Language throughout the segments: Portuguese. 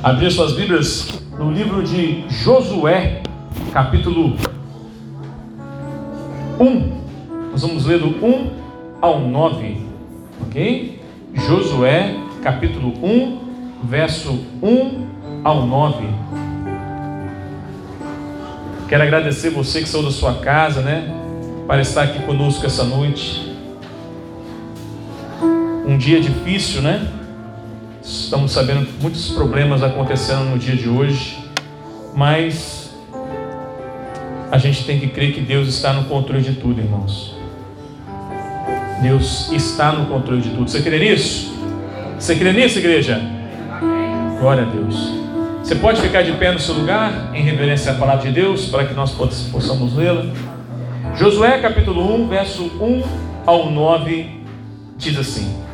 Abrir suas Bíblias no livro de Josué, capítulo 1. Nós vamos ler do 1 ao 9, ok? Josué, capítulo 1, verso 1 ao 9. Quero agradecer você que saiu da sua casa, né? Para estar aqui conosco essa noite. Um dia difícil, né? Estamos sabendo muitos problemas acontecendo no dia de hoje, mas a gente tem que crer que Deus está no controle de tudo, irmãos. Deus está no controle de tudo. Você crê nisso? Você crê nisso, igreja? Glória a Deus. Você pode ficar de pé no seu lugar, em reverência à palavra de Deus, para que nós possamos lê-la. Josué capítulo 1, verso 1 ao 9, diz assim: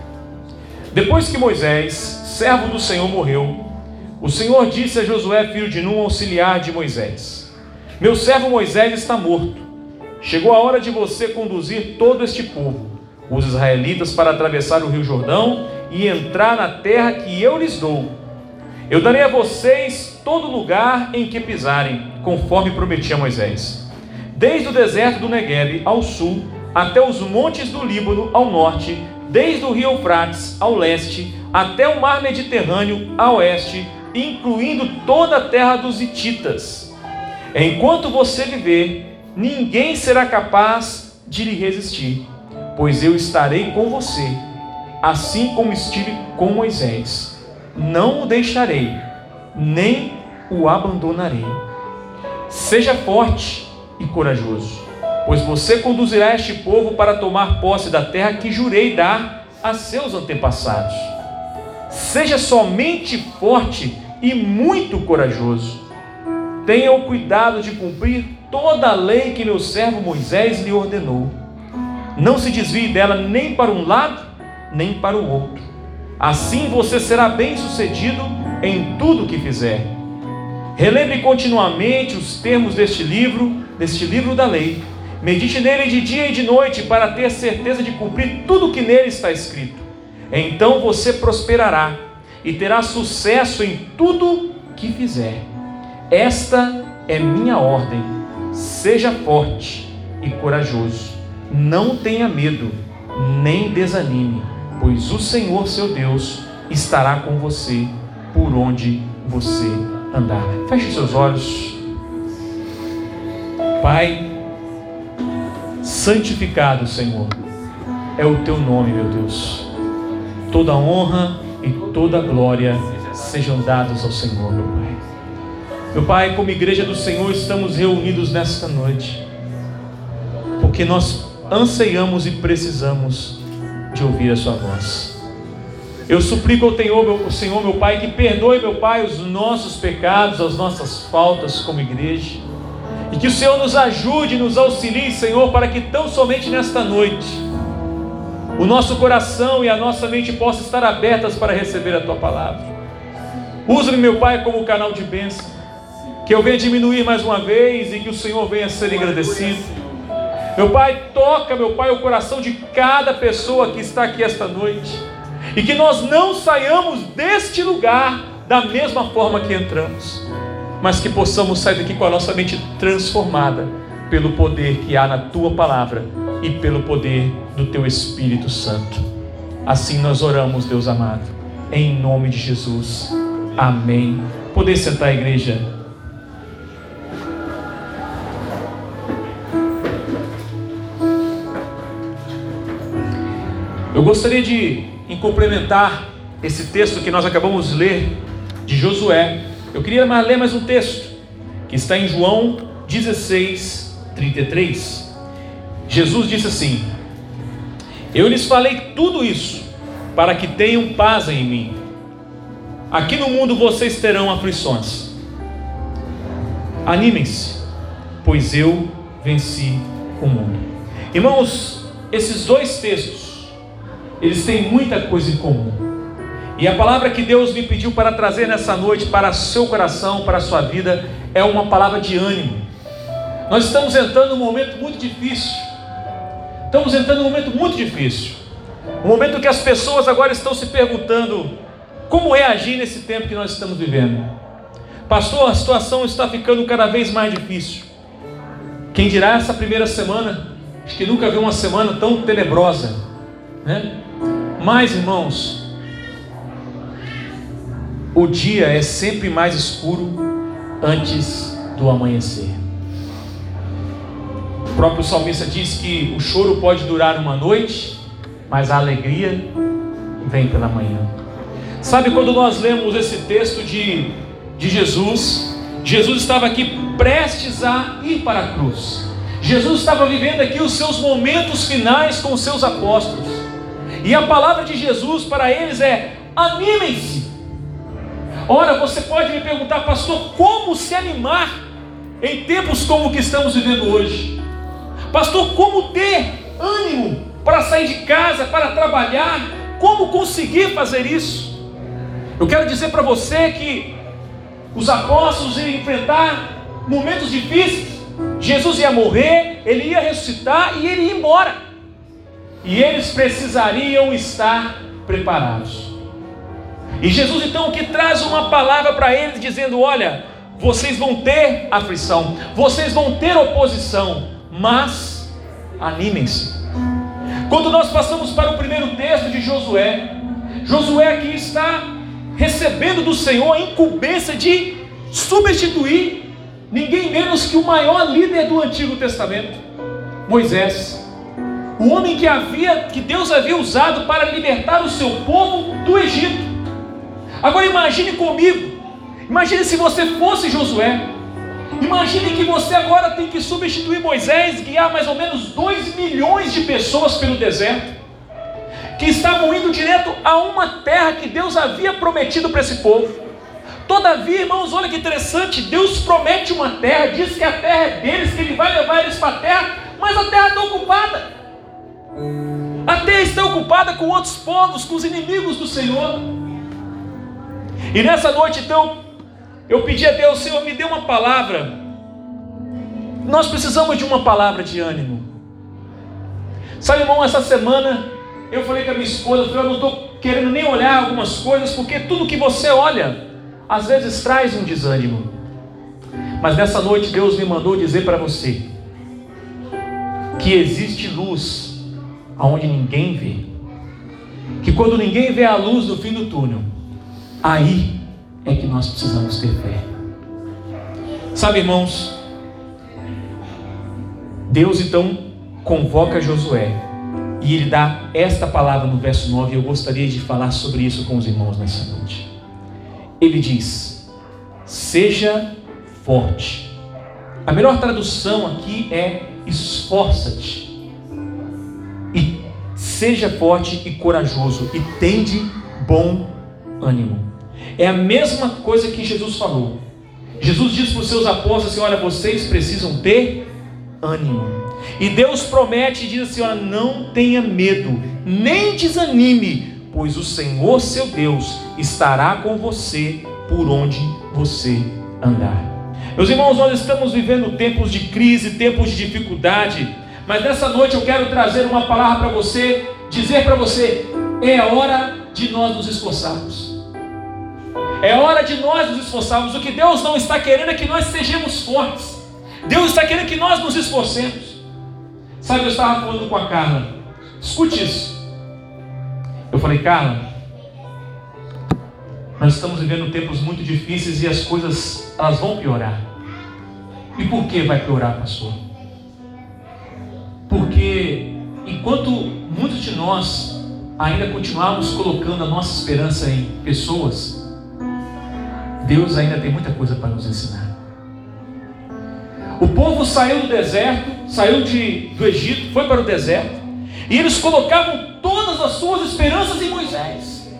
Depois que Moisés servo do Senhor, morreu, o Senhor disse a Josué, filho de Num, auxiliar de Moisés: Meu servo Moisés está morto. Chegou a hora de você conduzir todo este povo, os israelitas, para atravessar o rio Jordão e entrar na terra que eu lhes dou. Eu darei a vocês todo lugar em que pisarem, conforme prometi a Moisés. Desde o deserto do Negueb ao sul, até os montes do Líbano ao norte, desde o rio Eufrates ao leste, até o mar Mediterrâneo a oeste, incluindo toda a terra dos Hititas. Enquanto você viver, ninguém será capaz de lhe resistir, pois eu estarei com você, assim como estive com Moisés. Não o deixarei, nem o abandonarei. Seja forte e corajoso, pois você conduzirá este povo para tomar posse da terra que jurei dar a seus antepassados. Seja somente forte e muito corajoso. Tenha o cuidado de cumprir toda a lei que meu servo Moisés lhe ordenou. Não se desvie dela nem para um lado, nem para o outro. Assim você será bem-sucedido em tudo que fizer. Relembre continuamente os termos deste livro, deste livro da lei. Medite nele de dia e de noite para ter certeza de cumprir tudo o que nele está escrito então você prosperará e terá sucesso em tudo que fizer. Esta é minha ordem. Seja forte e corajoso. Não tenha medo, nem desanime, pois o Senhor seu Deus estará com você por onde você andar. Feche seus olhos. Pai, santificado, Senhor, é o teu nome, meu Deus toda honra e toda glória sejam dados ao Senhor, meu Pai. Meu Pai, como igreja do Senhor, estamos reunidos nesta noite, porque nós anseiamos e precisamos de ouvir a Sua voz. Eu suplico ao Senhor, meu, Senhor, meu Pai, que perdoe, meu Pai, os nossos pecados, as nossas faltas como igreja, e que o Senhor nos ajude, nos auxilie, Senhor, para que tão somente nesta noite, o nosso coração e a nossa mente possam estar abertas para receber a tua palavra. Usa-me, meu Pai, como canal de bênção. Que eu venha diminuir mais uma vez e que o Senhor venha ser agradecido. Meu Pai, toca, meu Pai, o coração de cada pessoa que está aqui esta noite. E que nós não saiamos deste lugar da mesma forma que entramos, mas que possamos sair daqui com a nossa mente transformada pelo poder que há na tua palavra e pelo poder do teu Espírito Santo. Assim nós oramos, Deus amado, em nome de Jesus. Amém. Poder sentar, igreja. Eu gostaria de, em complementar esse texto que nós acabamos de ler, de Josué, eu queria ler mais um texto, que está em João 16, 33. Jesus disse assim: Eu lhes falei tudo isso para que tenham paz em mim. Aqui no mundo vocês terão aflições. Animem-se, pois eu venci o mundo. Irmãos, esses dois textos, eles têm muita coisa em comum. E a palavra que Deus me pediu para trazer nessa noite para seu coração, para sua vida, é uma palavra de ânimo. Nós estamos entrando num momento muito difícil. Estamos entrando num momento muito difícil. Um momento que as pessoas agora estão se perguntando: Como é agir nesse tempo que nós estamos vivendo? Pastor, a situação está ficando cada vez mais difícil. Quem dirá essa primeira semana? Acho que nunca viu uma semana tão tenebrosa, né? Mas, irmãos, o dia é sempre mais escuro antes do amanhecer. O próprio salmista diz que o choro pode durar uma noite, mas a alegria vem pela manhã. Sabe quando nós lemos esse texto de, de Jesus? Jesus estava aqui prestes a ir para a cruz. Jesus estava vivendo aqui os seus momentos finais com os seus apóstolos. E a palavra de Jesus para eles é: animem-se. Ora, você pode me perguntar, pastor, como se animar em tempos como o que estamos vivendo hoje? Pastor, como ter ânimo para sair de casa, para trabalhar? Como conseguir fazer isso? Eu quero dizer para você que os apóstolos iam enfrentar momentos difíceis. Jesus ia morrer, ele ia ressuscitar e ele ia embora. E eles precisariam estar preparados. E Jesus então que traz uma palavra para eles dizendo: "Olha, vocês vão ter aflição, vocês vão ter oposição, mas animem-se. Quando nós passamos para o primeiro texto de Josué, Josué aqui está recebendo do Senhor a incumbência de substituir ninguém menos que o maior líder do Antigo Testamento, Moisés. O homem que havia, que Deus havia usado para libertar o seu povo do Egito. Agora imagine comigo, imagine se você fosse Josué. Imagine que você agora tem que substituir Moisés, guiar mais ou menos 2 milhões de pessoas pelo deserto que estavam indo direto a uma terra que Deus havia prometido para esse povo. Todavia, irmãos, olha que interessante, Deus promete uma terra, diz que a terra é deles, que Ele vai levar eles para a terra, mas a terra está ocupada. A terra está ocupada com outros povos, com os inimigos do Senhor. E nessa noite, então, eu pedi a Deus, Senhor, me dê uma palavra. Nós precisamos de uma palavra de ânimo. Sabe, irmão, essa semana eu falei com a minha esposa, eu, não estou querendo nem olhar algumas coisas, porque tudo que você olha, às vezes traz um desânimo. Mas nessa noite Deus me mandou dizer para você que existe luz aonde ninguém vê. Que quando ninguém vê a luz no fim do túnel, aí é que nós precisamos ter fé. Sabe, irmãos, Deus então convoca Josué e ele dá esta palavra no verso 9, e eu gostaria de falar sobre isso com os irmãos nessa noite. Ele diz: Seja forte. A melhor tradução aqui é esforça-te. E seja forte e corajoso e tende bom ânimo. É a mesma coisa que Jesus falou. Jesus disse para os seus apóstolos assim: Olha, vocês precisam ter ânimo. E Deus promete e diz assim: olha, não tenha medo, nem desanime, pois o Senhor seu Deus estará com você por onde você andar. Meus irmãos, nós estamos vivendo tempos de crise, tempos de dificuldade, mas nessa noite eu quero trazer uma palavra para você, dizer para você: é hora de nós nos esforçarmos. É hora de nós nos esforçarmos. O que Deus não está querendo é que nós sejamos fortes. Deus está querendo que nós nos esforcemos. Sabe, eu estava falando com a Carla. Escute isso. Eu falei, Carla, nós estamos vivendo tempos muito difíceis e as coisas elas vão piorar. E por que vai piorar, pastor? Porque enquanto muitos de nós ainda continuarmos colocando a nossa esperança em pessoas, Deus ainda tem muita coisa para nos ensinar. O povo saiu do deserto, saiu de, do Egito, foi para o deserto, e eles colocavam todas as suas esperanças em Moisés.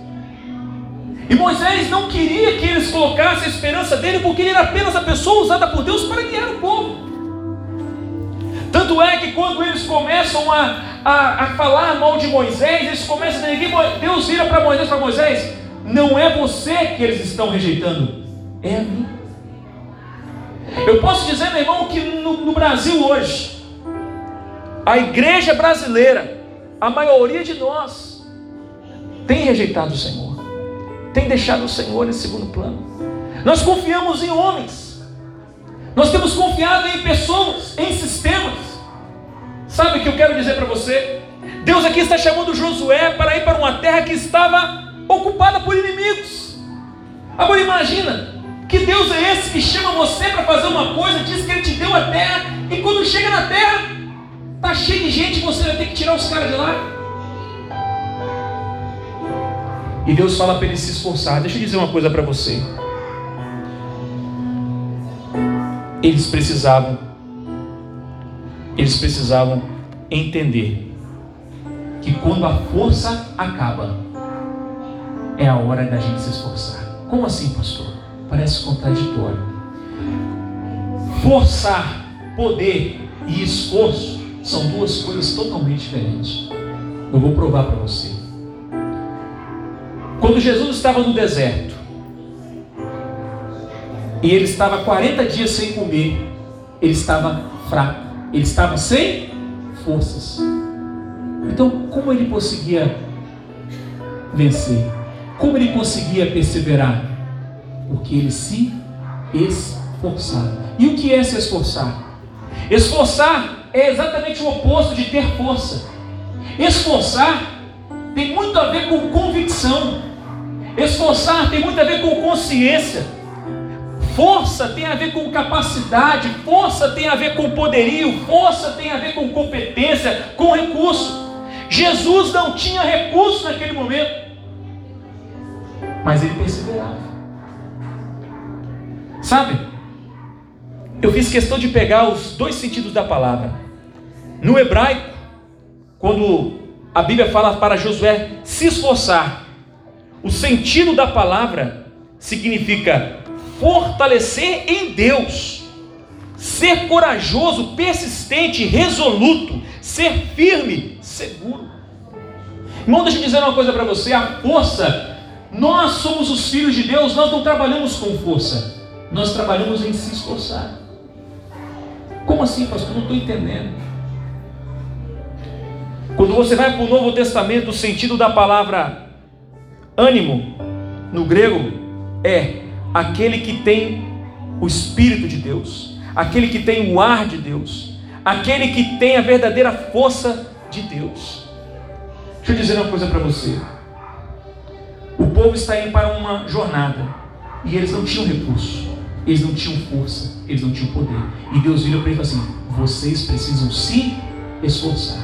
E Moisés não queria que eles colocassem a esperança dele, porque ele era apenas a pessoa usada por Deus para guiar o povo. Tanto é que quando eles começam a, a, a falar mal de Moisés, eles começam a dizer, Deus vira para Moisés, para Moisés, não é você que eles estão rejeitando, é a mim. Eu posso dizer, meu irmão, que no, no Brasil hoje, a igreja brasileira, a maioria de nós, tem rejeitado o Senhor. tem deixado o Senhor em segundo plano. Nós confiamos em homens. Nós temos confiado em pessoas, em sistemas. Sabe o que eu quero dizer para você? Deus aqui está chamando Josué para ir para uma terra que estava ocupada por inimigos. Agora imagina que Deus é esse que chama você para fazer uma coisa, diz que Ele te deu a terra, e quando chega na terra, está cheio de gente, você vai ter que tirar os caras de lá. E Deus fala para ele se esforçar. Deixa eu dizer uma coisa para você. Eles precisavam, eles precisavam entender que quando a força acaba, é a hora da gente se esforçar. Como assim, pastor? Parece contraditório. Forçar, poder e esforço são duas coisas totalmente diferentes. Eu vou provar para você. Quando Jesus estava no deserto, e ele estava 40 dias sem comer, ele estava fraco, ele estava sem forças. Então, como ele conseguia vencer? Como ele conseguia perseverar? Porque ele se esforçava. E o que é se esforçar? Esforçar é exatamente o oposto de ter força. Esforçar tem muito a ver com convicção. Esforçar tem muito a ver com consciência. Força tem a ver com capacidade, força tem a ver com poderio, força tem a ver com competência, com recurso. Jesus não tinha recurso naquele momento, mas ele perseverava. Sabe? Eu fiz questão de pegar os dois sentidos da palavra. No hebraico, quando a Bíblia fala para Josué se esforçar, o sentido da palavra significa fortalecer em Deus, ser corajoso, persistente, resoluto, ser firme, seguro. Irmão, deixa eu dizer uma coisa para você: a força, nós somos os filhos de Deus, nós não trabalhamos com força, nós trabalhamos em se esforçar. Como assim, pastor? Não estou entendendo. Quando você vai para o Novo Testamento, o sentido da palavra ânimo, no grego, é aquele que tem o Espírito de Deus, aquele que tem o ar de Deus, aquele que tem a verdadeira força de Deus. Deixa eu dizer uma coisa para você. Povo está indo para uma jornada e eles não tinham recurso, eles não tinham força, eles não tinham poder. E Deus vira para ele e fala assim: vocês precisam se esforçar.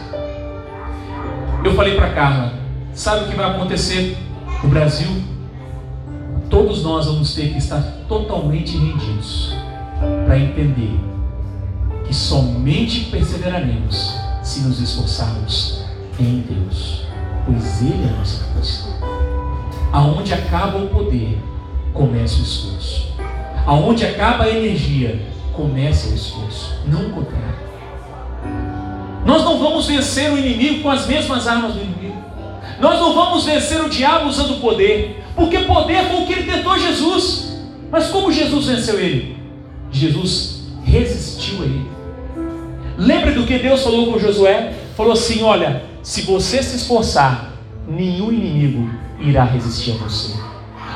Eu falei para Carla: sabe o que vai acontecer no Brasil todos nós vamos ter que estar totalmente rendidos para entender que somente perseveraremos se nos esforçarmos em Deus, pois Ele é a nossa força. Aonde acaba o poder, começa o esforço. Aonde acaba a energia, começa o esforço, não o contrário. Nós não vamos vencer o inimigo com as mesmas armas do inimigo. Nós não vamos vencer o diabo usando poder, porque poder foi o que ele tentou Jesus. Mas como Jesus venceu ele? Jesus resistiu a ele. Lembra do que Deus falou com Josué? Falou assim: Olha, se você se esforçar, nenhum inimigo irá resistir a você.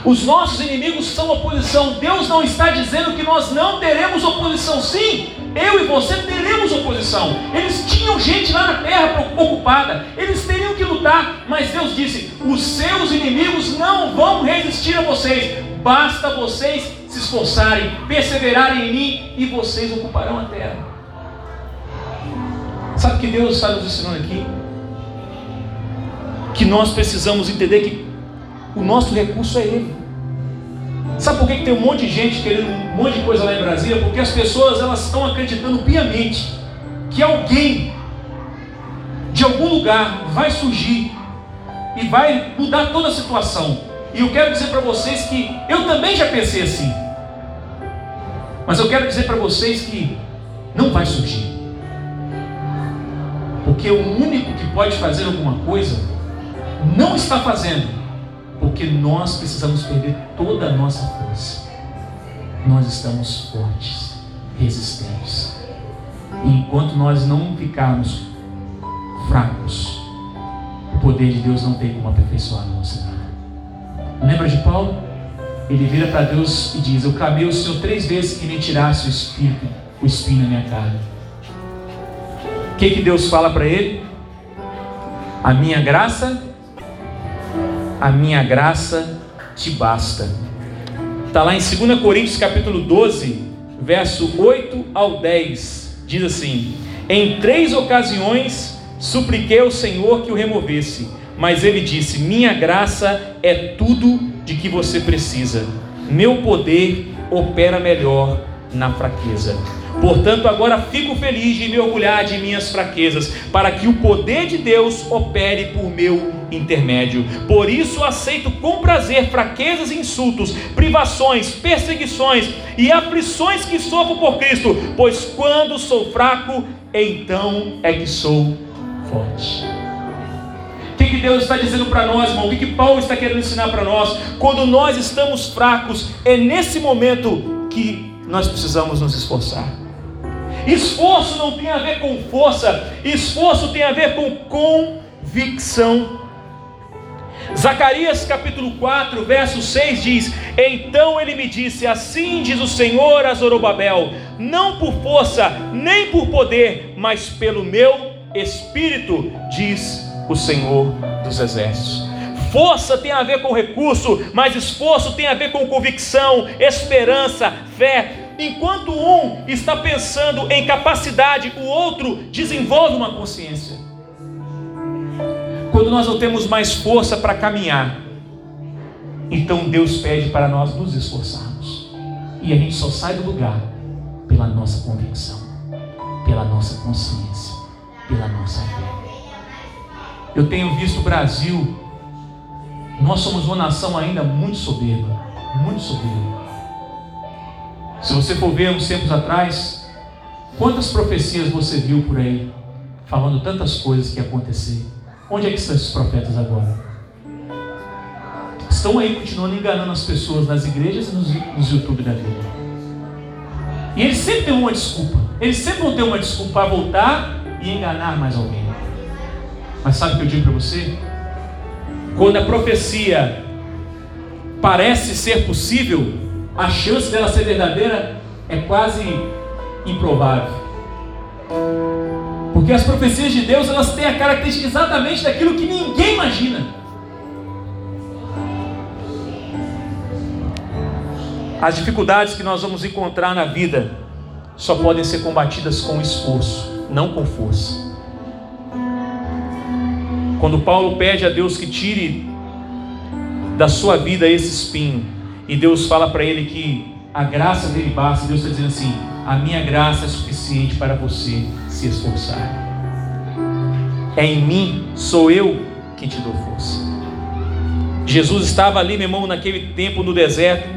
Os nossos inimigos são oposição. Deus não está dizendo que nós não teremos oposição. Sim, eu e você teremos oposição. Eles tinham gente lá na terra ocupada. Eles teriam que lutar. Mas Deus disse: os seus inimigos não vão resistir a vocês. Basta vocês se esforçarem, perseverarem em mim e vocês ocuparão a terra. Sabe o que Deus está nos ensinando aqui? Que nós precisamos entender que o nosso recurso é Ele. Sabe por que, tem um monte de gente querendo um monte de coisa lá em Brasília? Porque as pessoas elas estão acreditando piamente que alguém de algum lugar vai surgir e vai mudar toda a situação. E eu quero dizer para vocês que eu também já pensei assim. Mas eu quero dizer para vocês que não vai surgir. Porque o único que pode fazer alguma coisa não está fazendo porque nós precisamos perder toda a nossa força. Nós estamos fortes, resistentes. E enquanto nós não ficarmos fracos, o poder de Deus não tem como aperfeiçoar a nossa vida. Lembra de Paulo? Ele vira para Deus e diz: Eu clamei o Senhor três vezes que me tirasse o espírito, o espinho na minha carne. O que, que Deus fala para ele? A minha graça, a minha graça te basta. Está lá em 2 Coríntios capítulo 12, verso 8 ao 10. Diz assim: Em três ocasiões supliquei ao Senhor que o removesse, mas ele disse: Minha graça é tudo de que você precisa. Meu poder opera melhor na fraqueza. Portanto, agora fico feliz de me orgulhar de minhas fraquezas, para que o poder de Deus opere por meu intermédio. Por isso aceito com prazer fraquezas e insultos, privações, perseguições e aflições que sofro por Cristo, pois quando sou fraco, então é que sou forte. O que, que Deus está dizendo para nós, irmão? O que, que Paulo está querendo ensinar para nós? Quando nós estamos fracos, é nesse momento que nós precisamos nos esforçar. Esforço não tem a ver com força, esforço tem a ver com convicção. Zacarias capítulo 4, verso 6 diz: Então ele me disse: Assim diz o Senhor a Zorobabel, não por força, nem por poder, mas pelo meu espírito, diz o Senhor dos exércitos. Força tem a ver com recurso, mas esforço tem a ver com convicção, esperança, fé. Enquanto um está pensando em capacidade, o outro desenvolve uma consciência. Quando nós não temos mais força para caminhar, então Deus pede para nós nos esforçarmos. E a gente só sai do lugar pela nossa convicção, pela nossa consciência, pela nossa fé. Eu tenho visto o Brasil, nós somos uma nação ainda muito soberba, muito soberba. Se você for ver uns tempos atrás, quantas profecias você viu por aí, falando tantas coisas que iam acontecer? Onde é que estão esses profetas agora? Estão aí continuando enganando as pessoas nas igrejas e nos, nos YouTube da vida. E eles sempre têm uma desculpa. Eles sempre vão ter uma desculpa para voltar e enganar mais alguém. Mas sabe o que eu digo para você? Quando a profecia parece ser possível, a chance dela ser verdadeira é quase improvável. Porque as profecias de Deus, elas têm a característica exatamente daquilo que ninguém imagina. As dificuldades que nós vamos encontrar na vida só podem ser combatidas com esforço, não com força. Quando Paulo pede a Deus que tire da sua vida esse espinho, e Deus fala para ele que a graça dele basta. Deus está dizendo assim: a minha graça é suficiente para você se esforçar. É em mim, sou eu quem te dou força. Jesus estava ali, meu irmão, naquele tempo no deserto,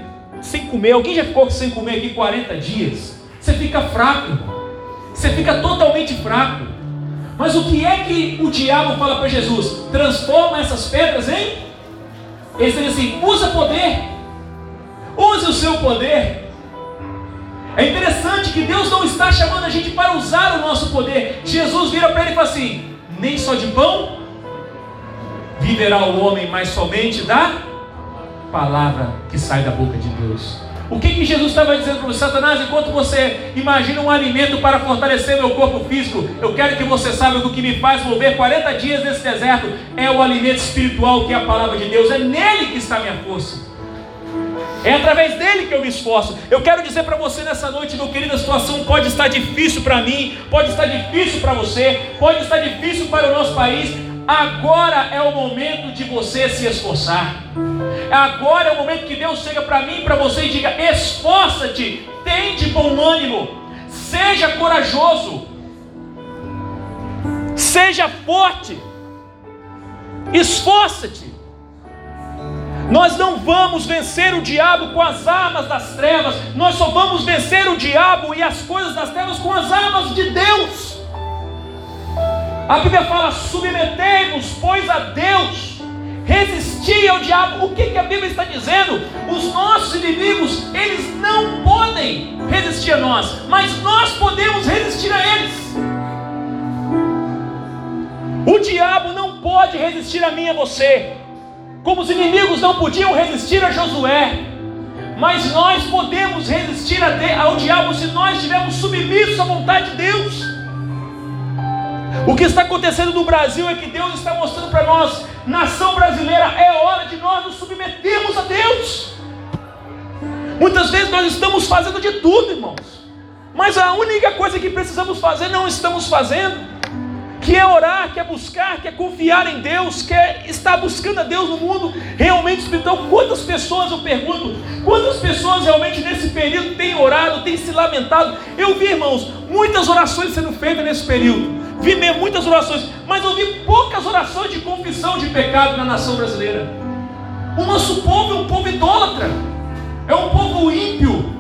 sem comer. Alguém já ficou sem comer aqui 40 dias? Você fica fraco, você fica totalmente fraco. Mas o que é que o diabo fala para Jesus? Transforma essas pedras em. Ele diz assim: usa poder. Use o seu poder. É interessante que Deus não está chamando a gente para usar o nosso poder. Jesus vira para ele e fala assim: nem só de pão viverá o homem, mas somente da palavra que sai da boca de Deus. O que, que Jesus estava dizendo para Satanás? Enquanto você imagina um alimento para fortalecer meu corpo físico, eu quero que você saiba que o que me faz mover 40 dias nesse deserto é o alimento espiritual que é a palavra de Deus. É nele que está a minha força. É através dele que eu me esforço. Eu quero dizer para você nessa noite, meu querido, a situação pode estar difícil para mim, pode estar difícil para você, pode estar difícil para o nosso país. Agora é o momento de você se esforçar. Agora é o momento que Deus chega para mim para você e diga: esforça-te, tem de bom ânimo, seja corajoso, seja forte, esforça-te. Nós não vamos vencer o diabo com as armas das trevas, nós só vamos vencer o diabo e as coisas das trevas com as armas de Deus. A Bíblia fala: submetei-vos, pois, a Deus, resisti ao diabo. O que, que a Bíblia está dizendo? Os nossos inimigos, eles não podem resistir a nós, mas nós podemos resistir a eles. O diabo não pode resistir a mim e a você. Como os inimigos não podiam resistir a Josué, mas nós podemos resistir ao diabo se nós estivermos submissos à vontade de Deus. O que está acontecendo no Brasil é que Deus está mostrando para nós, nação brasileira, é hora de nós nos submetermos a Deus. Muitas vezes nós estamos fazendo de tudo, irmãos, mas a única coisa que precisamos fazer não estamos fazendo que é orar, que é buscar, que é confiar em Deus, que é estar buscando a Deus no mundo realmente espiritual. Quantas pessoas, eu pergunto, quantas pessoas realmente nesse período têm orado, têm se lamentado? Eu vi, irmãos, muitas orações sendo feitas nesse período. Vi muitas orações, mas eu vi poucas orações de confissão de pecado na nação brasileira. O nosso povo é um povo idólatra, é um povo ímpio,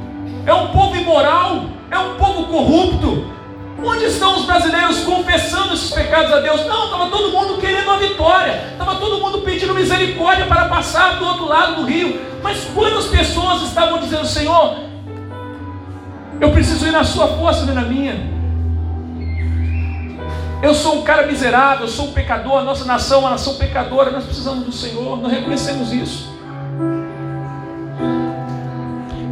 é um povo imoral, é um povo corrupto, Onde estão os brasileiros confessando esses pecados a Deus? Não, estava todo mundo querendo a vitória, estava todo mundo pedindo misericórdia para passar do outro lado do rio. Mas quantas pessoas estavam dizendo, Senhor, eu preciso ir na sua força, não é na minha? Eu sou um cara miserável, eu sou um pecador, a nossa nação é uma nação pecadora, nós precisamos do Senhor, nós reconhecemos isso.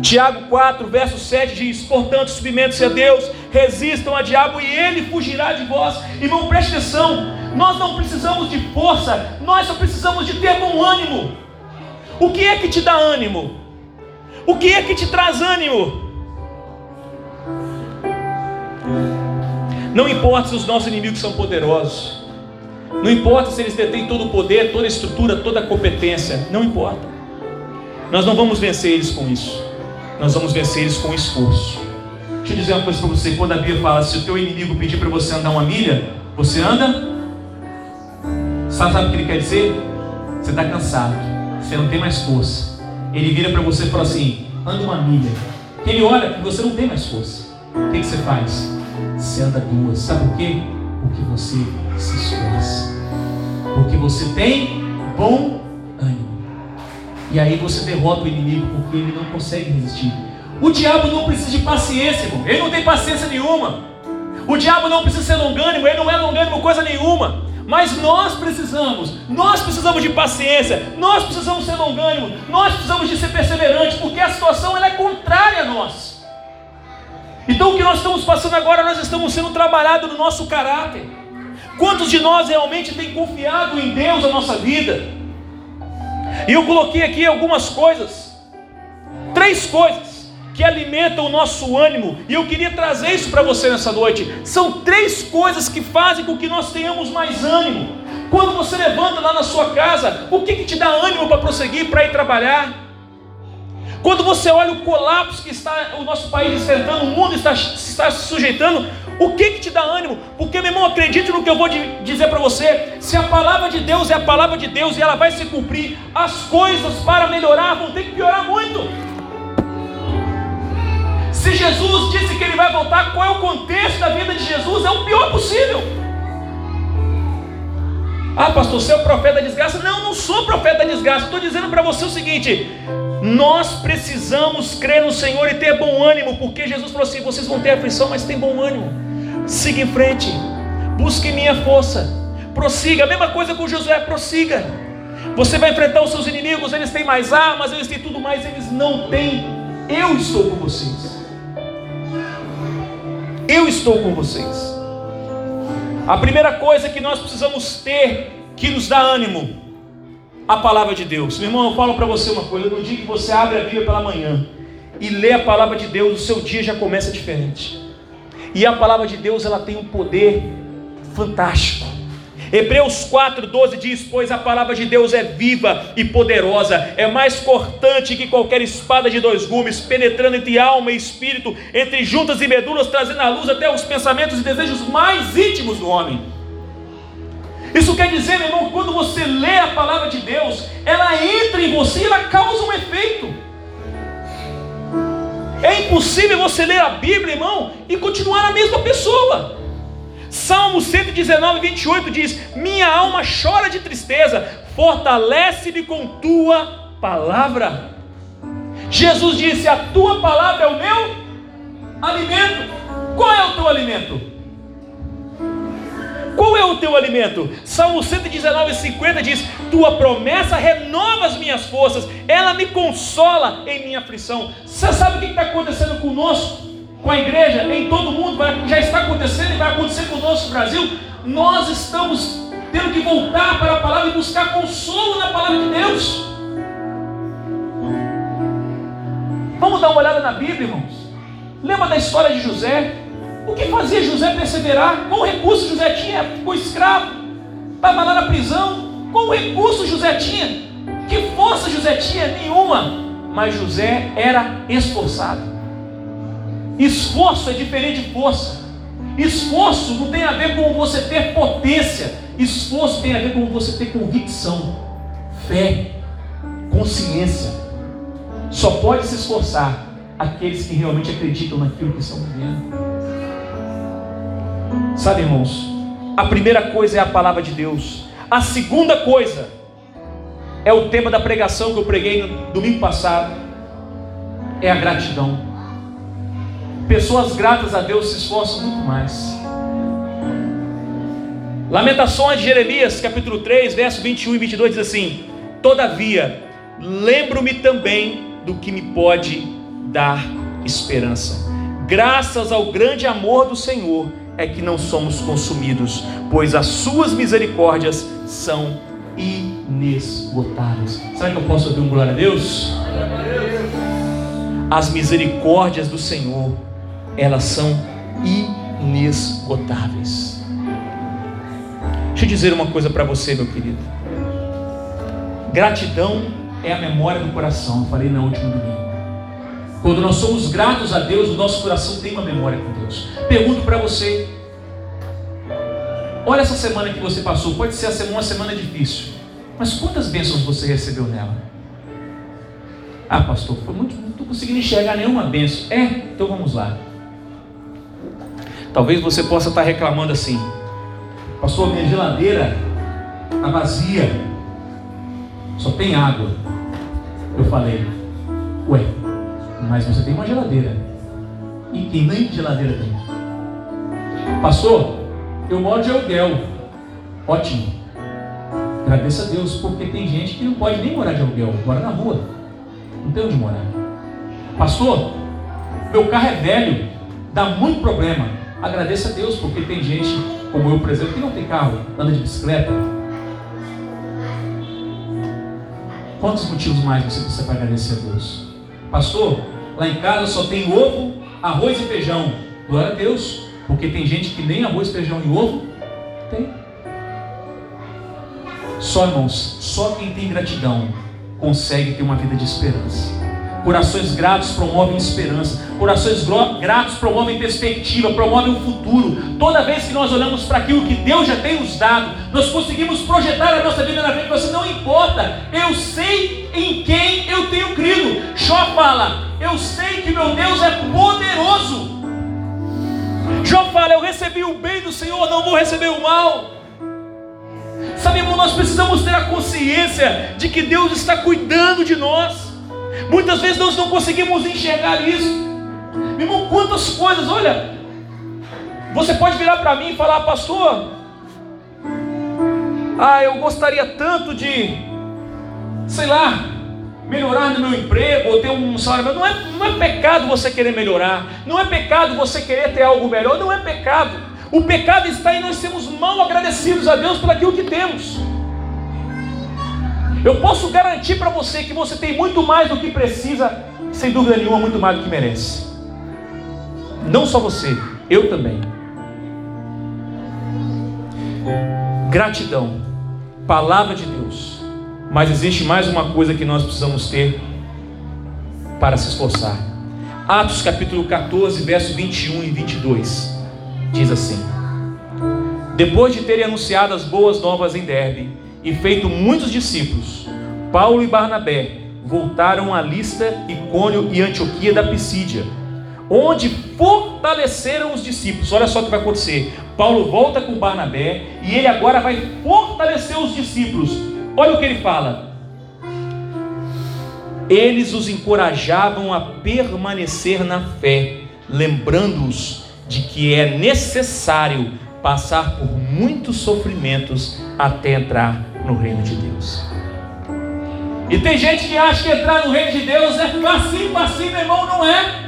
Tiago 4, verso 7 diz: Portanto, submetam-se a Deus, resistam a diabo e ele fugirá de vós. Irmão, preste atenção: nós não precisamos de força, nós só precisamos de ter bom ânimo. O que é que te dá ânimo? O que é que te traz ânimo? Não importa se os nossos inimigos são poderosos, não importa se eles detêm todo o poder, toda a estrutura, toda a competência, não importa. Nós não vamos vencer eles com isso nós vamos vencer eles com esforço. Deixa eu dizer uma coisa para você: quando a Bíblia fala, se o teu inimigo pedir para você andar uma milha, você anda? Sabe, sabe o que ele quer dizer? Você está cansado, você não tem mais força. Ele vira para você e fala assim: anda uma milha. Ele olha que você não tem mais força. O que, que você faz? Você anda duas. Sabe por quê? Porque você se esforça. Porque você tem bom e aí você derrota o inimigo porque ele não consegue resistir. O diabo não precisa de paciência, irmão. Ele não tem paciência nenhuma. O diabo não precisa ser longânimo, ele não é longânimo coisa nenhuma. Mas nós precisamos, nós precisamos de paciência, nós precisamos ser longânimo, nós precisamos de ser perseverantes, porque a situação ela é contrária a nós. Então o que nós estamos passando agora, nós estamos sendo trabalhados no nosso caráter. Quantos de nós realmente têm confiado em Deus a nossa vida? E eu coloquei aqui algumas coisas, três coisas que alimentam o nosso ânimo, e eu queria trazer isso para você nessa noite. São três coisas que fazem com que nós tenhamos mais ânimo. Quando você levanta lá na sua casa, o que, que te dá ânimo para prosseguir, para ir trabalhar? Quando você olha o colapso que está o nosso país enfrentando, o mundo está, está se sujeitando, o que, que te dá ânimo? Porque, meu irmão, acredite no que eu vou dizer para você. Se a palavra de Deus é a palavra de Deus e ela vai se cumprir, as coisas para melhorar vão ter que piorar muito. Se Jesus disse que ele vai voltar, qual é o contexto da vida de Jesus? É o pior possível. Ah, pastor, você é o profeta da desgraça? Não, não sou profeta da desgraça. Estou dizendo para você o seguinte: nós precisamos crer no Senhor e ter bom ânimo, porque Jesus falou assim: vocês vão ter aflição, mas tem bom ânimo. Siga em frente. Busque minha força. Prossiga. A mesma coisa com Josué. Prossiga. Você vai enfrentar os seus inimigos. Eles têm mais armas, eles têm tudo mais. Eles não têm. Eu estou com vocês. Eu estou com vocês. A primeira coisa que nós precisamos ter que nos dá ânimo, a palavra de Deus. Meu irmão, eu falo para você uma coisa: no dia que você abre a Bíblia pela manhã e lê a palavra de Deus, o seu dia já começa diferente. E a palavra de Deus ela tem um poder fantástico. Hebreus 4,12 diz: Pois a palavra de Deus é viva e poderosa, é mais cortante que qualquer espada de dois gumes, penetrando entre alma e espírito, entre juntas e medulas, trazendo à luz até os pensamentos e desejos mais íntimos do homem. Isso quer dizer, meu irmão, quando você lê a palavra de Deus, ela entra em você e ela causa um efeito. É impossível você ler a Bíblia, irmão, e continuar a mesma pessoa. Salmo 119, 28 diz: Minha alma chora de tristeza, fortalece-me com tua palavra. Jesus disse: A tua palavra é o meu alimento. Qual é o teu alimento? Qual é o teu alimento? Salmo 119, 50 diz: Tua promessa renova as minhas forças, ela me consola em minha aflição. Você sabe o que está acontecendo conosco, com a igreja, em todo mundo? Já está acontecendo e vai acontecer conosco no Brasil. Nós estamos tendo que voltar para a palavra e buscar consolo na palavra de Deus. Vamos dar uma olhada na Bíblia, irmãos. Lembra da história de José? O que fazia José perseverar? Qual recurso José tinha? Ficou escravo, estava lá na prisão. Qual recurso José tinha? Que força José tinha? Nenhuma. Mas José era esforçado. Esforço é diferente de força. Esforço não tem a ver com você ter potência. Esforço tem a ver com você ter convicção, fé, consciência. Só pode se esforçar aqueles que realmente acreditam naquilo que estão vivendo. Sabe, irmãos, a primeira coisa é a palavra de Deus. A segunda coisa é o tema da pregação que eu preguei no domingo passado. É a gratidão. Pessoas gratas a Deus se esforçam muito mais. Lamentações de Jeremias, capítulo 3, verso 21 e 22 diz assim: Todavia, lembro-me também do que me pode dar esperança. Graças ao grande amor do Senhor, é que não somos consumidos, pois as suas misericórdias são inesgotáveis. Será que eu posso ouvir um glória a Deus? As misericórdias do Senhor, elas são inesgotáveis. Deixa eu dizer uma coisa para você, meu querido. Gratidão é a memória do coração. Eu falei na última domingo. Quando nós somos gratos a Deus, o nosso coração tem uma memória com Pergunto para você: olha essa semana que você passou, pode ser uma semana difícil, mas quantas bênçãos você recebeu nela? Ah, pastor, muito, não estou conseguindo enxergar nenhuma bênção. É, então vamos lá. Talvez você possa estar reclamando assim, pastor, minha geladeira está vazia, só tem água. Eu falei, ué, mas você tem uma geladeira. E quem nem geladeira tem? Pastor, eu moro de aluguel. Ótimo. Agradeça a Deus, porque tem gente que não pode nem morar de aluguel, mora na rua. Não tem onde morar. Pastor, meu carro é velho, dá muito problema. Agradeça a Deus, porque tem gente, como eu, por exemplo, que não tem carro, anda de bicicleta. Quantos motivos mais você precisa para agradecer a Deus? Pastor, Lá em casa só tem ovo, arroz e feijão. Glória a Deus, porque tem gente que nem arroz, feijão e ovo tem. Só irmãos, só quem tem gratidão consegue ter uma vida de esperança. Corações gratos promovem esperança. Corações gratos promovem perspectiva, promovem o futuro. Toda vez que nós olhamos para aquilo que Deus já tem nos dado, nós conseguimos projetar a nossa vida na frente. Você não importa. Eu sei em quem eu tenho crido. Jó fala: Eu sei que meu Deus é poderoso. Jó fala: Eu recebi o bem do Senhor, não vou receber o mal. Sabe, irmão, nós precisamos ter a consciência de que Deus está cuidando de nós. Muitas vezes nós não conseguimos enxergar isso. Meu irmão, quantas coisas, olha. Você pode virar para mim e falar, pastor. Ah, eu gostaria tanto de, sei lá, melhorar no meu emprego ou ter um salário. Não é, não é pecado você querer melhorar. Não é pecado você querer ter algo melhor. Não é pecado. O pecado está em nós sermos mal agradecidos a Deus por aquilo que temos. Eu posso garantir para você que você tem muito mais do que precisa, sem dúvida nenhuma, muito mais do que merece. Não só você, eu também. Gratidão, palavra de Deus. Mas existe mais uma coisa que nós precisamos ter para se esforçar. Atos capítulo 14, verso 21 e 22 diz assim: Depois de terem anunciado as boas novas em Derbe, e feito muitos discípulos, Paulo e Barnabé voltaram a Lista, Icônio e Antioquia da Pisídia, onde fortaleceram os discípulos. Olha só o que vai acontecer. Paulo volta com Barnabé e ele agora vai fortalecer os discípulos. Olha o que ele fala. Eles os encorajavam a permanecer na fé, lembrando-os de que é necessário passar por muitos sofrimentos até entrar no reino de Deus. E tem gente que acha que entrar no reino de Deus é facinho, facinho, meu irmão, não é.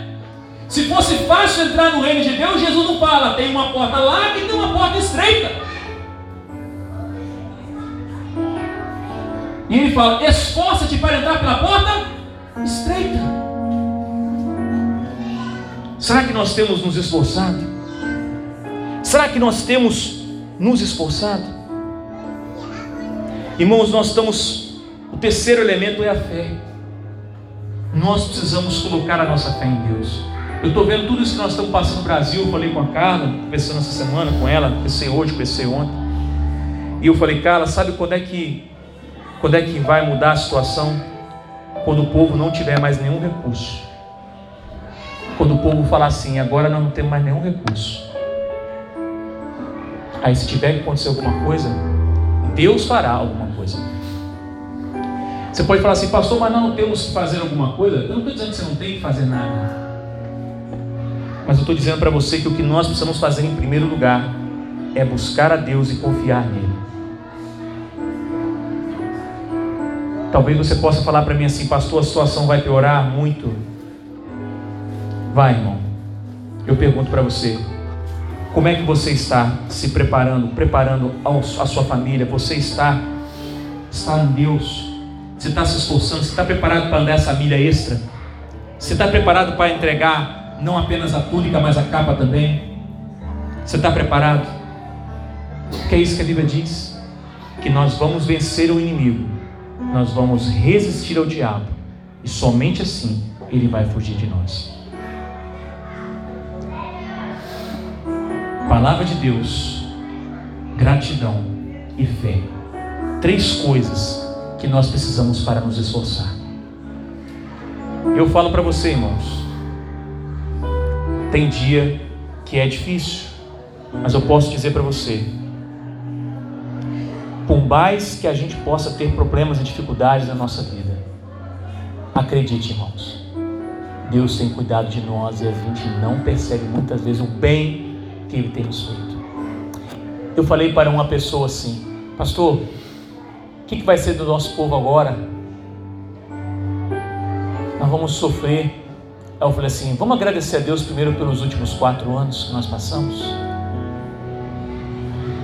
Se fosse fácil entrar no reino de Deus, Jesus não fala, tem uma porta larga e tem uma porta estreita. E ele fala: esforça-te para entrar pela porta estreita. Será que nós temos nos esforçado? Será que nós temos nos esforçado? Irmãos, nós estamos. O terceiro elemento é a fé. Nós precisamos colocar a nossa fé em Deus. Eu estou vendo tudo isso que nós estamos passando no Brasil. Eu falei com a Carla, conversando essa semana com ela, conversei hoje, conversei ontem. E eu falei, Carla, sabe quando é que quando é que vai mudar a situação? Quando o povo não tiver mais nenhum recurso. Quando o povo falar assim, agora nós não temos mais nenhum recurso. Aí se tiver que acontecer alguma coisa, Deus fará alguma coisa. Você pode falar assim, pastor, mas nós não temos que fazer alguma coisa? Eu não estou dizendo que você não tem que fazer nada. Mas eu estou dizendo para você que o que nós precisamos fazer em primeiro lugar é buscar a Deus e confiar nele. Talvez você possa falar para mim assim, pastor, a situação vai piorar muito. Vai, irmão. Eu pergunto para você, como é que você está se preparando, preparando a sua família? Você está, está em Deus? Você está se esforçando? Você está preparado para andar essa milha extra? Você está preparado para entregar não apenas a túnica, mas a capa também? Você está preparado? Que é isso que a Bíblia diz? Que nós vamos vencer o inimigo nós vamos resistir ao diabo e somente assim ele vai fugir de nós. Palavra de Deus, gratidão e fé. Três coisas que nós precisamos para nos esforçar. Eu falo para você, irmãos, tem dia que é difícil, mas eu posso dizer para você, por mais que a gente possa ter problemas e dificuldades na nossa vida, acredite, irmãos, Deus tem cuidado de nós e a gente não percebe muitas vezes o bem que Ele tem nos feito. Eu falei para uma pessoa assim, pastor, o que, que vai ser do nosso povo agora? Nós vamos sofrer. Aí eu falei assim: vamos agradecer a Deus primeiro pelos últimos quatro anos que nós passamos.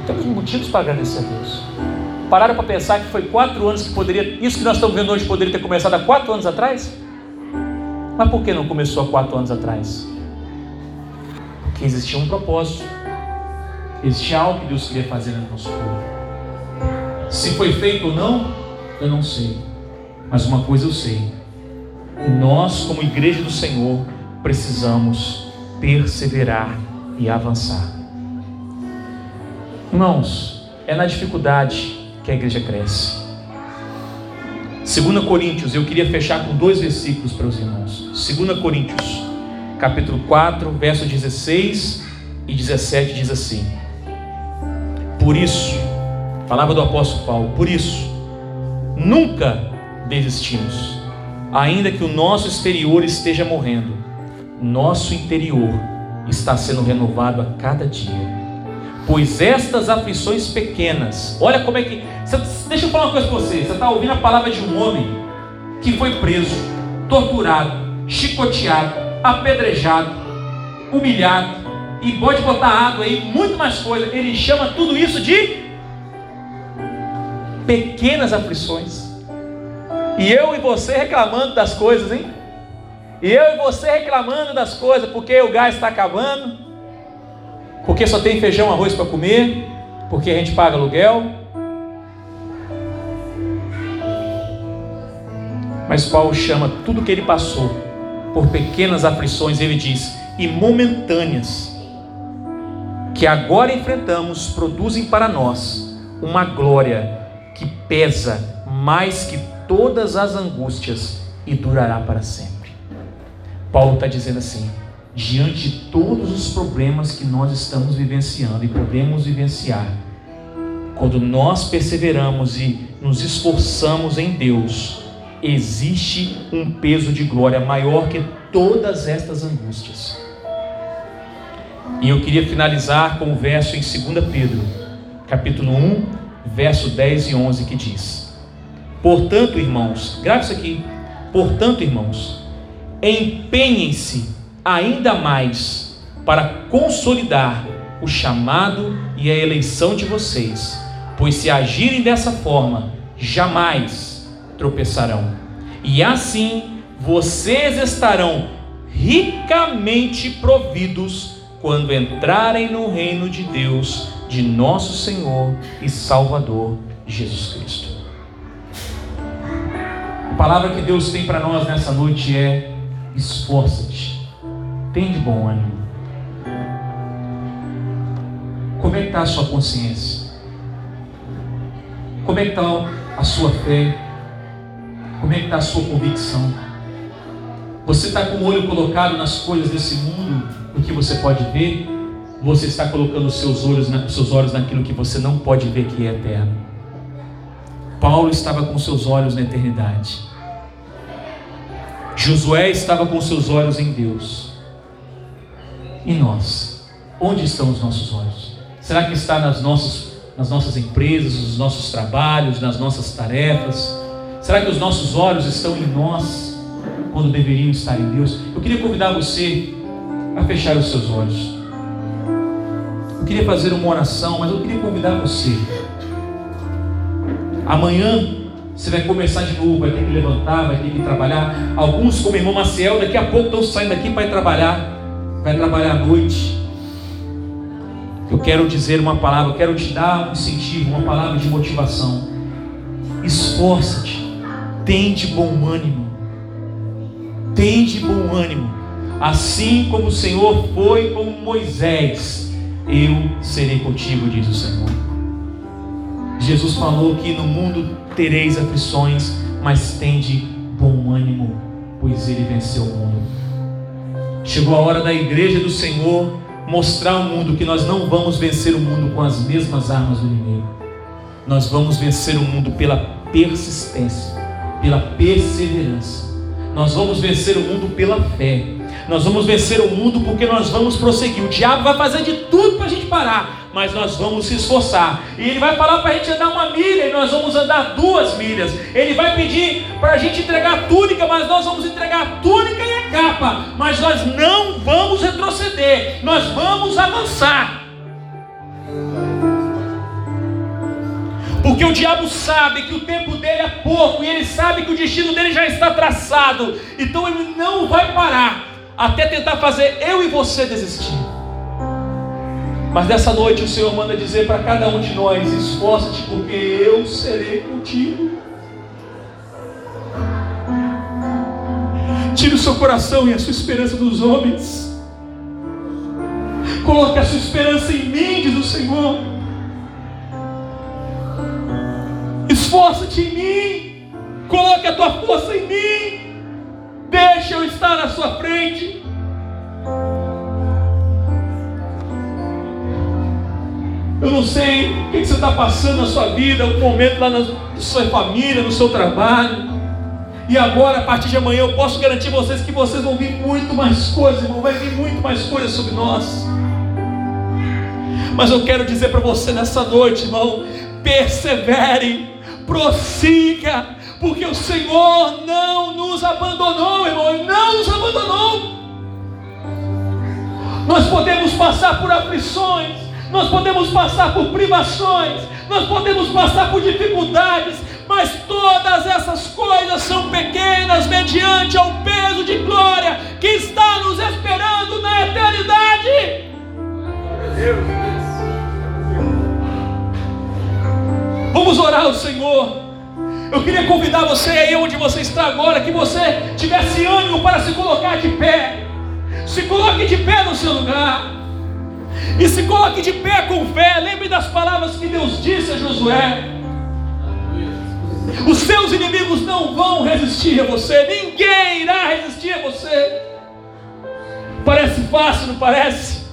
Temos motivos para agradecer a Deus. Pararam para pensar que foi quatro anos que poderia, isso que nós estamos vendo hoje poderia ter começado há quatro anos atrás? Mas por que não começou há quatro anos atrás? Porque existia um propósito, existia algo que Deus queria fazer no nosso povo. Se foi feito ou não, eu não sei. Mas uma coisa eu sei: nós, como igreja do Senhor, precisamos perseverar e avançar. Irmãos, é na dificuldade que a igreja cresce. 2 Coríntios, eu queria fechar com dois versículos para os irmãos. 2 Coríntios, capítulo 4, verso 16 e 17 diz assim: Por isso, palavra do apóstolo Paulo, por isso, nunca desistimos, ainda que o nosso exterior esteja morrendo, nosso interior está sendo renovado a cada dia Pois estas aflições pequenas, olha como é que. Deixa eu falar uma coisa para você. Você está ouvindo a palavra de um homem que foi preso, torturado, chicoteado, apedrejado, humilhado, e pode botar água aí, muito mais coisa. Ele chama tudo isso de pequenas aflições. E eu e você reclamando das coisas, hein? E eu e você reclamando das coisas, porque o gás está acabando, porque só tem feijão, arroz para comer, porque a gente paga aluguel. Mas Paulo chama tudo que ele passou por pequenas aflições, ele diz, e momentâneas, que agora enfrentamos, produzem para nós uma glória que pesa mais que todas as angústias e durará para sempre. Paulo está dizendo assim: diante de todos os problemas que nós estamos vivenciando e podemos vivenciar, quando nós perseveramos e nos esforçamos em Deus, existe um peso de glória maior que todas estas angústias. E eu queria finalizar com o verso em 2 Pedro, capítulo 1, verso 10 e 11, que diz: Portanto, irmãos, grave isso aqui. Portanto, irmãos, empenhem-se ainda mais para consolidar o chamado e a eleição de vocês, pois se agirem dessa forma, jamais tropeçarão. E assim vocês estarão ricamente providos quando entrarem no reino de Deus, de nosso Senhor e Salvador Jesus Cristo. A palavra que Deus tem para nós nessa noite é: esforça-te, tem de bom ânimo. Como é que está a sua consciência? Como é que está a sua fé? Como é que está a sua convicção? Você está com o olho colocado nas coisas desse mundo, no que você pode ver? Você está colocando os seus olhos, seus olhos naquilo que você não pode ver que é eterno? Paulo estava com seus olhos na eternidade. Josué estava com seus olhos em Deus. E nós? Onde estão os nossos olhos? Será que está nas nossas, nas nossas empresas, nos nossos trabalhos, nas nossas tarefas? Será que os nossos olhos estão em nós quando deveriam estar em Deus? Eu queria convidar você a fechar os seus olhos. Eu queria fazer uma oração, mas eu queria convidar você. Amanhã você vai começar de novo, vai ter que levantar, vai ter que trabalhar. Alguns, como irmão Maciel, daqui a pouco estão saindo daqui para ir trabalhar. Vai trabalhar à noite eu quero dizer uma palavra, eu quero te dar um incentivo, uma palavra de motivação. Esforça-te, tem de bom ânimo, tem de bom ânimo, assim como o Senhor foi com Moisés, eu serei contigo, diz o Senhor. Jesus falou que no mundo tereis aflições, mas tem de bom ânimo, pois ele venceu o mundo. Chegou a hora da igreja do Senhor mostrar ao mundo que nós não vamos vencer o mundo com as mesmas armas do inimigo. Nós vamos vencer o mundo pela persistência, pela perseverança. Nós vamos vencer o mundo pela fé. Nós vamos vencer o mundo porque nós vamos prosseguir. O diabo vai fazer de tudo para a gente parar, mas nós vamos se esforçar. E ele vai falar para a gente andar uma milha e nós vamos andar duas milhas. Ele vai pedir para a gente entregar a túnica, mas nós vamos entregar a túnica e a capa. Mas nós não vamos retroceder, nós vamos avançar. Porque o diabo sabe que o tempo dele é pouco e ele sabe que o destino dele já está traçado. Então ele não vai parar até tentar fazer eu e você desistir. Mas nessa noite o Senhor manda dizer para cada um de nós: esforça-te, porque eu serei contigo. Tire o seu coração e a sua esperança dos homens. Coloque a sua esperança em mim, diz o Senhor. Esforça-te em mim. Coloque a tua força em mim. Deixa eu estar na sua frente. Eu não sei o que você está passando na sua vida, o momento lá na sua família, no seu trabalho. E agora, a partir de amanhã, eu posso garantir vocês que vocês vão vir muito mais coisas, irmão. Vai vir muito mais coisas sobre nós. Mas eu quero dizer para você nessa noite, irmão, persevere, prossiga, porque o Senhor não nos abandonou, irmão, Ele não nos abandonou. Nós podemos passar por aflições, nós podemos passar por privações, nós podemos passar por dificuldades, mas todas essas coisas são pequenas mediante ao peso de glória que está nos esperando na eternidade. Vamos orar ao Senhor. Eu queria convidar você aí onde você está agora, que você tivesse ânimo para se colocar de pé. Se coloque de pé no seu lugar. E se coloque de pé com fé. Lembre das palavras que Deus disse a Josué. Os seus inimigos não vão resistir a você. Ninguém irá resistir a você. Parece fácil, não parece?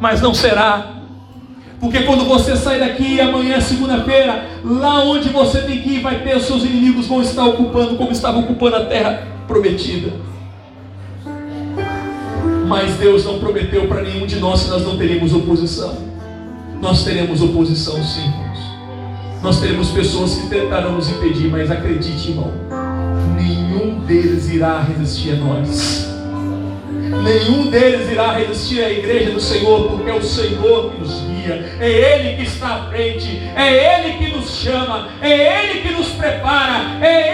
Mas não será. Porque quando você sai daqui, amanhã é segunda-feira, lá onde você tem que ir, vai ter os seus inimigos vão estar ocupando como estavam ocupando a terra prometida. Mas Deus não prometeu para nenhum de nós que nós não teríamos oposição. Nós teremos oposição sim, irmãos. Nós teremos pessoas que tentarão nos impedir, mas acredite, irmão, nenhum deles irá resistir a nós. Nenhum deles irá resistir à igreja do Senhor, porque é o Senhor que nos guia, é Ele que está à frente, é Ele que nos chama, é Ele que nos prepara, é